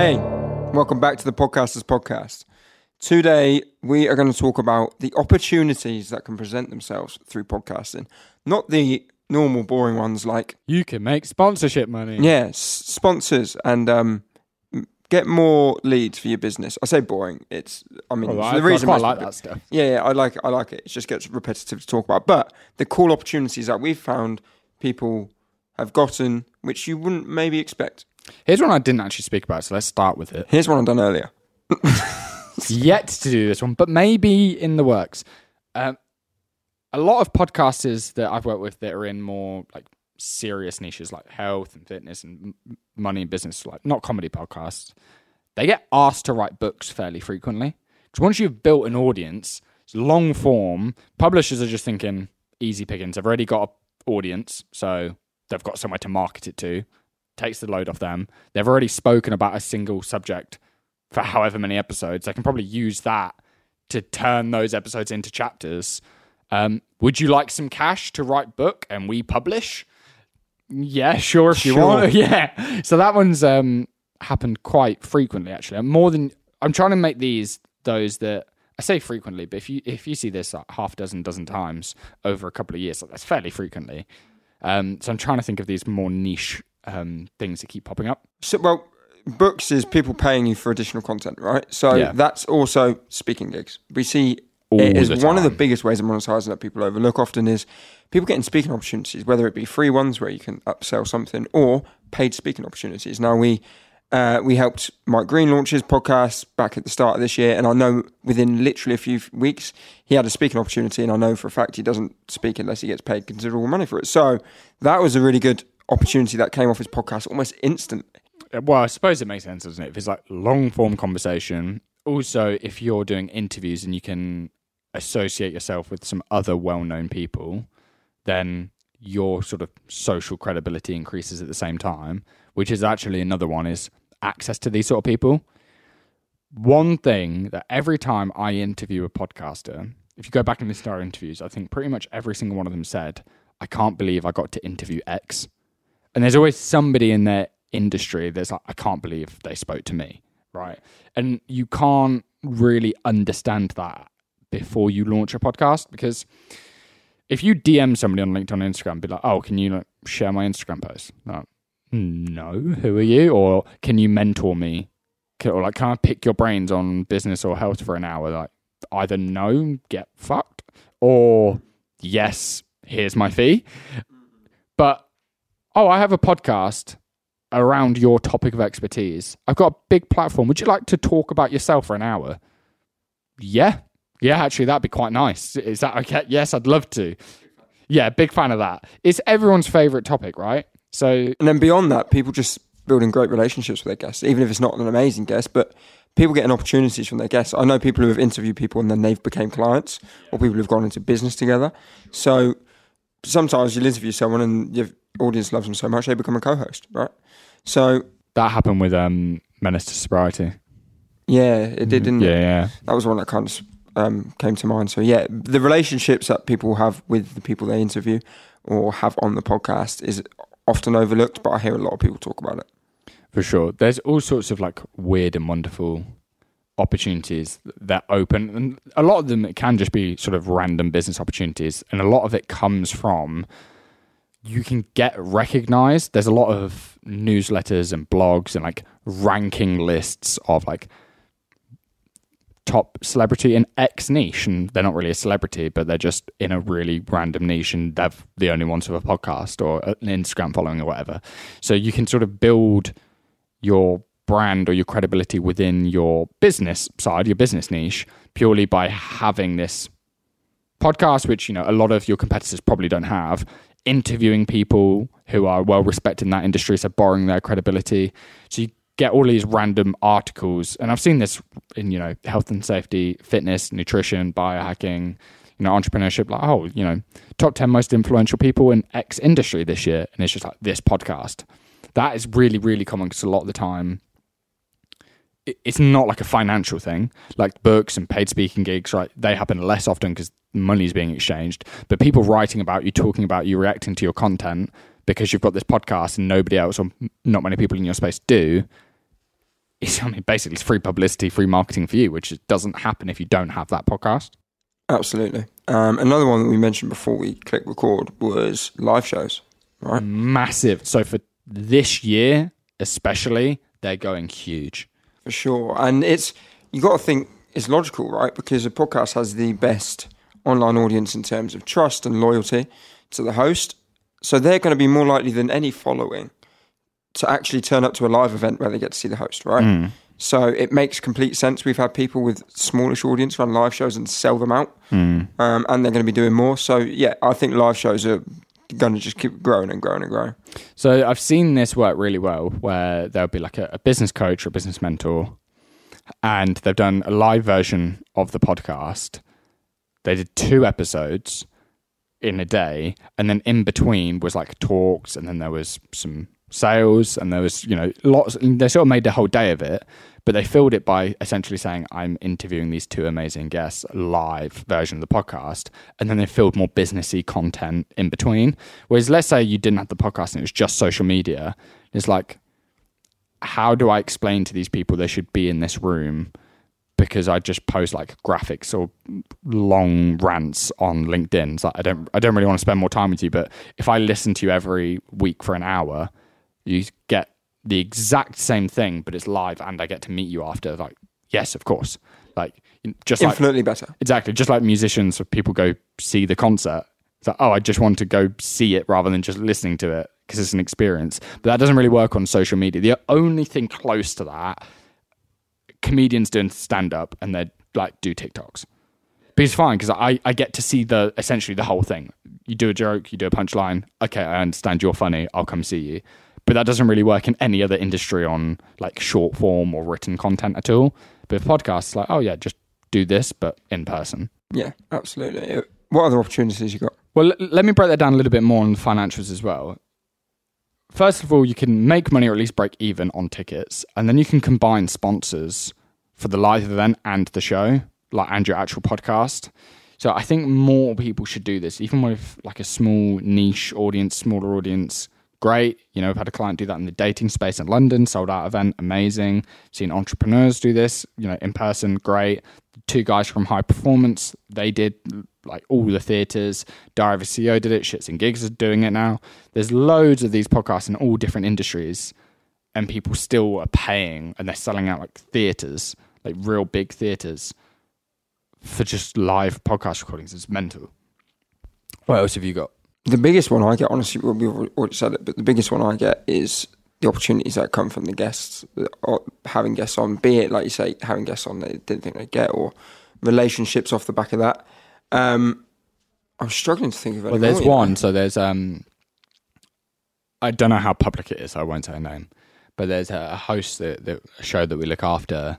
Hey, welcome back to the Podcasters Podcast. Today, we are going to talk about the opportunities that can present themselves through podcasting, not the normal boring ones like, You can make sponsorship money. yeah, s- sponsors and um, get more leads for your business. I say boring. It's, I mean, for I, the reason I like that stuff. Yeah, yeah, I like I like it. It just gets repetitive to talk about. But the cool opportunities that we've found people have gotten, which you wouldn't maybe expect. Here's one I didn't actually speak about, so let's start with it. Here's one I've done earlier. Yet to do this one, but maybe in the works. Um, a lot of podcasters that I've worked with that are in more like serious niches like health and fitness and money and business, like not comedy podcasts, they get asked to write books fairly frequently. Because once you've built an audience, it's long form, publishers are just thinking easy pickings. They've already got an audience, so they've got somewhere to market it to. Takes the load off them. They've already spoken about a single subject for however many episodes. They can probably use that to turn those episodes into chapters. Um, would you like some cash to write book and we publish? Yeah, sure if you Sure. want. Yeah. So that one's um, happened quite frequently actually. More than I'm trying to make these those that I say frequently, but if you if you see this like half dozen dozen times over a couple of years, like that's fairly frequently. Um, so I'm trying to think of these more niche um, things that keep popping up. So, well, books is people paying you for additional content, right? So Yeah. that's also speaking gigs. We see All it is one of the biggest ways of monetizing that people overlook often is people getting speaking opportunities, whether it be free ones where you can upsell something or paid speaking opportunities. Now we uh, we helped Mike Green launch his podcast back at the start of this year, and I know within literally a few f- weeks he had a speaking opportunity, and I know for a fact he doesn't speak unless he gets paid considerable money for it. So that was a really good opportunity that came off his podcast almost instantly. Well, I suppose it makes sense, doesn't it? If it's like long form conversation. Also, if you're doing interviews and you can associate yourself with some other well known people, then your sort of social credibility increases at the same time, which is actually another one is access to these sort of people. One thing that every time I interview a podcaster, if you go back and listen to our interviews, I think pretty much every single one of them said, I can't believe I got to interview X. And there's always somebody in their industry that's like, I can't believe they spoke to me. Right. And you can't really understand that before you launch a podcast because if you DM somebody on LinkedIn Instagram, be like, oh, can you like, share my Instagram post? Like, no, who are you? Or can you mentor me? Or like, can I pick your brains on business or health for an hour? Like, either no, get fucked, or yes, here's my fee. But oh, I have a podcast around your topic of expertise. I've got a big platform. Would you like to talk about yourself for an hour? Yeah. Yeah, actually, that'd be quite nice. Is that okay? Yes, I'd love to. Yeah, big fan of that. It's everyone's favorite topic, right? So, And then beyond that, people just building great relationships with their guests, even if it's not an amazing guest, but people getting opportunities from their guests. I know people who have interviewed people and then they've became clients, or people who've gone into business together. So sometimes you'll interview someone and your audience loves them so much they become a co-host, right? So that happened with um, Menace to Sobriety. yeah, it did, didn't Yeah, it? yeah. That was one that kind of um, came to mind. So yeah, the relationships that people have with the people they interview or have on the podcast is often overlooked, but I hear a lot of people talk about it. For sure. There's all sorts of like weird and wonderful opportunities that open. And a lot of them it can just be sort of random business opportunities. And a lot of it comes from you can get recognized. There's a lot of newsletters and blogs and like ranking lists of like top celebrity in X niche. And they're not really a celebrity, but they're just in a really random niche and they're the only ones with a podcast or an Instagram following or whatever. So you can sort of build your brand or your credibility within your business side, your business niche, purely by having this podcast, which you know a lot of your competitors probably don't have. Interviewing people who are well respected in that industry, so borrowing their credibility. So you get all these random articles, and I've seen this in you know health and safety, fitness, nutrition, biohacking, you know entrepreneurship. Like oh, you know top ten most influential people in X industry this year, and it's just like this podcast. That is really really common because a lot of the time it's not like a financial thing like books and paid speaking gigs right they happen less often because money's being exchanged but people writing about you talking about you reacting to your content because you've got this podcast and nobody else or not many people in your space do it's, I mean, basically it's free publicity, free marketing for you, which doesn't happen if you don't have that podcast. Absolutely. Um, another one that we mentioned before we click record was live shows, right? Massive. So for this year, especially, they're going huge. For sure. And it's, you got to think it's logical, right? Because a podcast has the best online audience in terms of trust and loyalty to the host. So they're going to be more likely than any following to actually turn up to a live event where they get to see the host, right? Mm. So it makes complete sense. We've had people with smallish audience run live shows and sell them out, Mm. um, and they're going to be doing more. So yeah, I think live shows are going to just keep growing and growing and growing. So I've seen this work really well, where there'll be like a, a business coach or a business mentor, and they've done a live version of the podcast. They did two episodes in a day, and then in between was like talks, and then there was some sales, and there was you know lots. They sort of made the whole day of it, but they filled it by essentially saying, "I'm interviewing these two amazing guests live version of the podcast," and then they filled more businessy content in between. Whereas, let's say you didn't have the podcast and it was just social media, it's like, how do I explain to these people they should be in this room? Because I just post like graphics or long rants on LinkedIn. Like I don't, I don't really want to spend more time with you. But if I listen to you every week for an hour, you get the exact same thing, but it's live, and I get to meet you after. Like, yes, of course. Like, just like Infinitely better. exactly, just like musicians, people go see the concert. It's like, oh, I just want to go see it rather than just listening to it because it's an experience. But that doesn't really work on social media. The only thing close to that, comedians doing stand up and they like do TikToks. But it's fine because I, I get to see the essentially the whole thing. You do a joke, you do a punchline. Okay, I understand you're funny. I'll come see you. But that doesn't really work in any other industry on like short form or written content at all. But podcasts, like, oh yeah, just do this, but in person. Yeah, absolutely. What other opportunities you got? Well, let me break that down a little bit more on the financials as well. First of all, you can make money or at least break even on tickets, and then you can combine sponsors for the live event and the show, like and your actual podcast. So I think more people should do this, even with like a small niche audience, smaller audience. Great, you know, I've had a client do that in the dating space in London, sold out event, amazing. Seen entrepreneurs do this, you know, in person, great. Two guys from High Performance, they did like all the theaters. Diary of a CEO did it. Shits and Gigs is doing it now. There's loads of these podcasts in all different industries, and people still are paying and they're selling out like theaters, like real big theaters, for just live podcast recordings. It's mental. What else have you got? The biggest one I get, honestly, we've already said it, but the biggest one I get is the opportunities that come from the guests, or having guests on, be it, like you say, having guests on they didn't think they'd get, or relationships off the back of that. Um, I'm struggling to think of it. Well, there's more, you know. one. So there's um, I don't know how public it is. So I won't say her name, but there's a host that, that a show that we look after,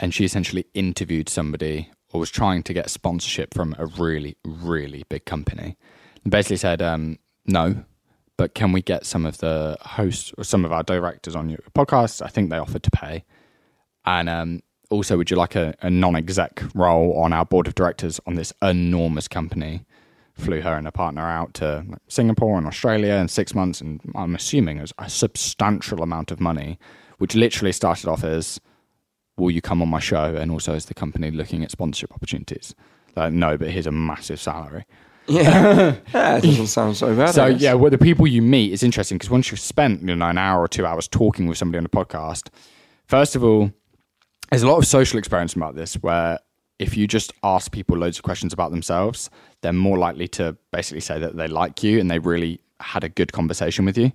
and she essentially interviewed somebody or was trying to get sponsorship from a really, really big company, and basically said, um, no. But can we get some of the hosts or some of our directors on your podcast? I think they offered to pay. And um, also, would you like a, a non exec role on our board of directors on this enormous company? Flew her and a partner out to Singapore and Australia in six months, and I'm assuming it was a substantial amount of money, which literally started off as, "Will you come on my show?" and also as the company looking at sponsorship opportunities. Like, no, but here's a massive salary. Yeah, yeah, it doesn't sound so bad. So yeah, well, the people you meet is interesting because once you've spent you know an hour or two hours talking with somebody on a podcast, first of all, there's a lot of social experience about this where if you just ask people loads of questions about themselves, they're more likely to basically say that they like you and they really had a good conversation with you,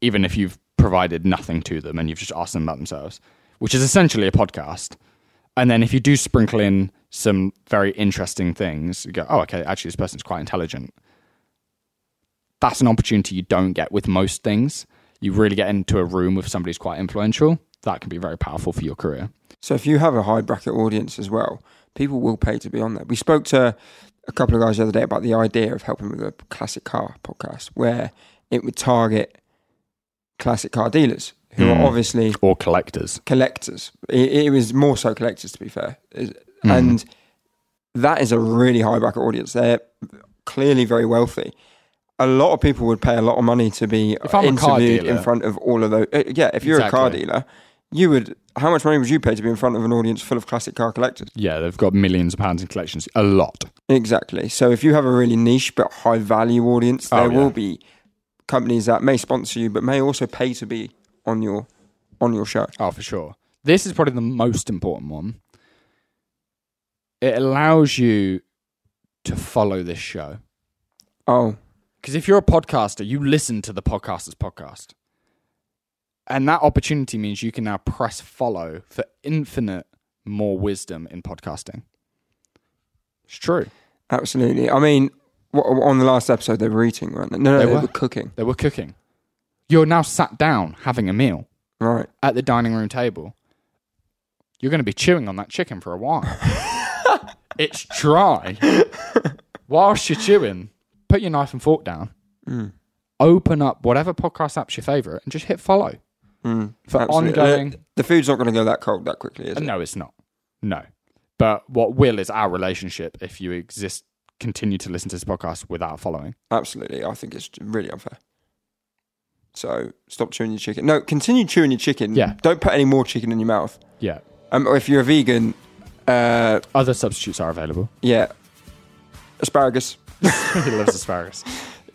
even if you've provided nothing to them and you've just asked them about themselves, which is essentially a podcast. And then if you do sprinkle in some very interesting things, you go, oh, okay, actually, this person's quite intelligent that's an opportunity you don't get with most things. You really get into a room with somebody who's quite influential. That can be very powerful for your career. So if you have a high bracket audience as well, people will pay to be on there. We spoke to a couple of guys the other day about the idea of helping with a classic car podcast where it would target classic car dealers who Mm. are obviously Or collectors. collectors. It, it was more so collectors, to be fair. Is- And that is a really high bracket audience. They're clearly very wealthy. A lot of people would pay a lot of money to be If I'm a car interviewed dealer- in front of all of those. uh, yeah, if you're a car dealer, you would. How much money would you pay to be in front of an audience full of classic car collectors? Yeah, they've got millions of pounds in collections. A lot. Exactly. So if you have a really niche but high value audience, Oh, there yeah. will be companies that may sponsor you, but may also pay to be on your on your show. Oh, for sure. This is probably the most important one. It allows you to follow this show. Oh, Because if you're a podcaster, you listen to the podcaster's podcast. And that opportunity means you can now press follow for infinite more wisdom in podcasting. It's true. absolutely. I mean, on the last episode they were eating, they? No, no, They they, were. were. cooking. They were cooking. You're now sat down having a meal Right. at the dining room table. You're going to be chewing on that chicken for a while. it's dry. Whilst you're chewing, put your knife and fork down. Mm. Open up whatever podcast app's your favorite and just hit follow Mm, for absolutely. ongoing. The, the food's not going to go that cold that quickly, is it? No, it's not. No. But what will is our relationship if you exist, continue to listen to this podcast without following. Absolutely. I think it's really unfair. So stop chewing your chicken. No, continue chewing your chicken. Yeah. Don't put any more chicken in your mouth. Yeah. Um, or if you're a vegan, uh, Other substitutes are available. yeah, asparagus. he loves asparagus.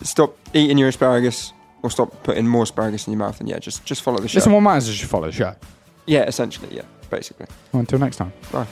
Stop eating your asparagus, or stop putting more asparagus in your mouth. And yeah, just just follow the show. Listen, what matters is you follow the show. yeah, essentially, yeah, basically. Well, until next time. Bye.